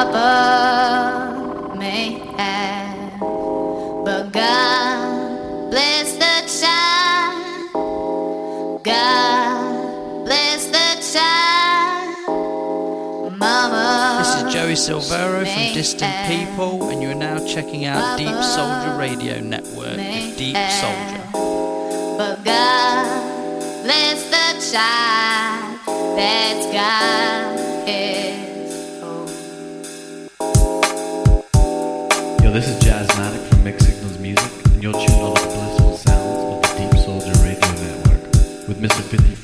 above may have, but God bless the child. God bless the child. Mama. This is Joey Silvero from Distant have, People, and you are now checking out DeepSoulja Radio Network with DeepSoulja. But God bless the child. That's God. Is. Mississippi.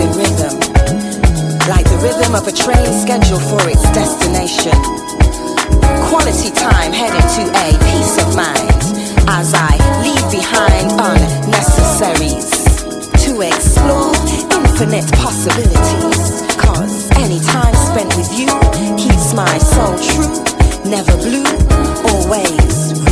in rhythm, like the rhythm of a train scheduled for its destination. Quality time headed to a peace of mind as I leave behind unnecessaries to explore infinite possibilities. Cause any time spent with you keeps my soul true, never blue, always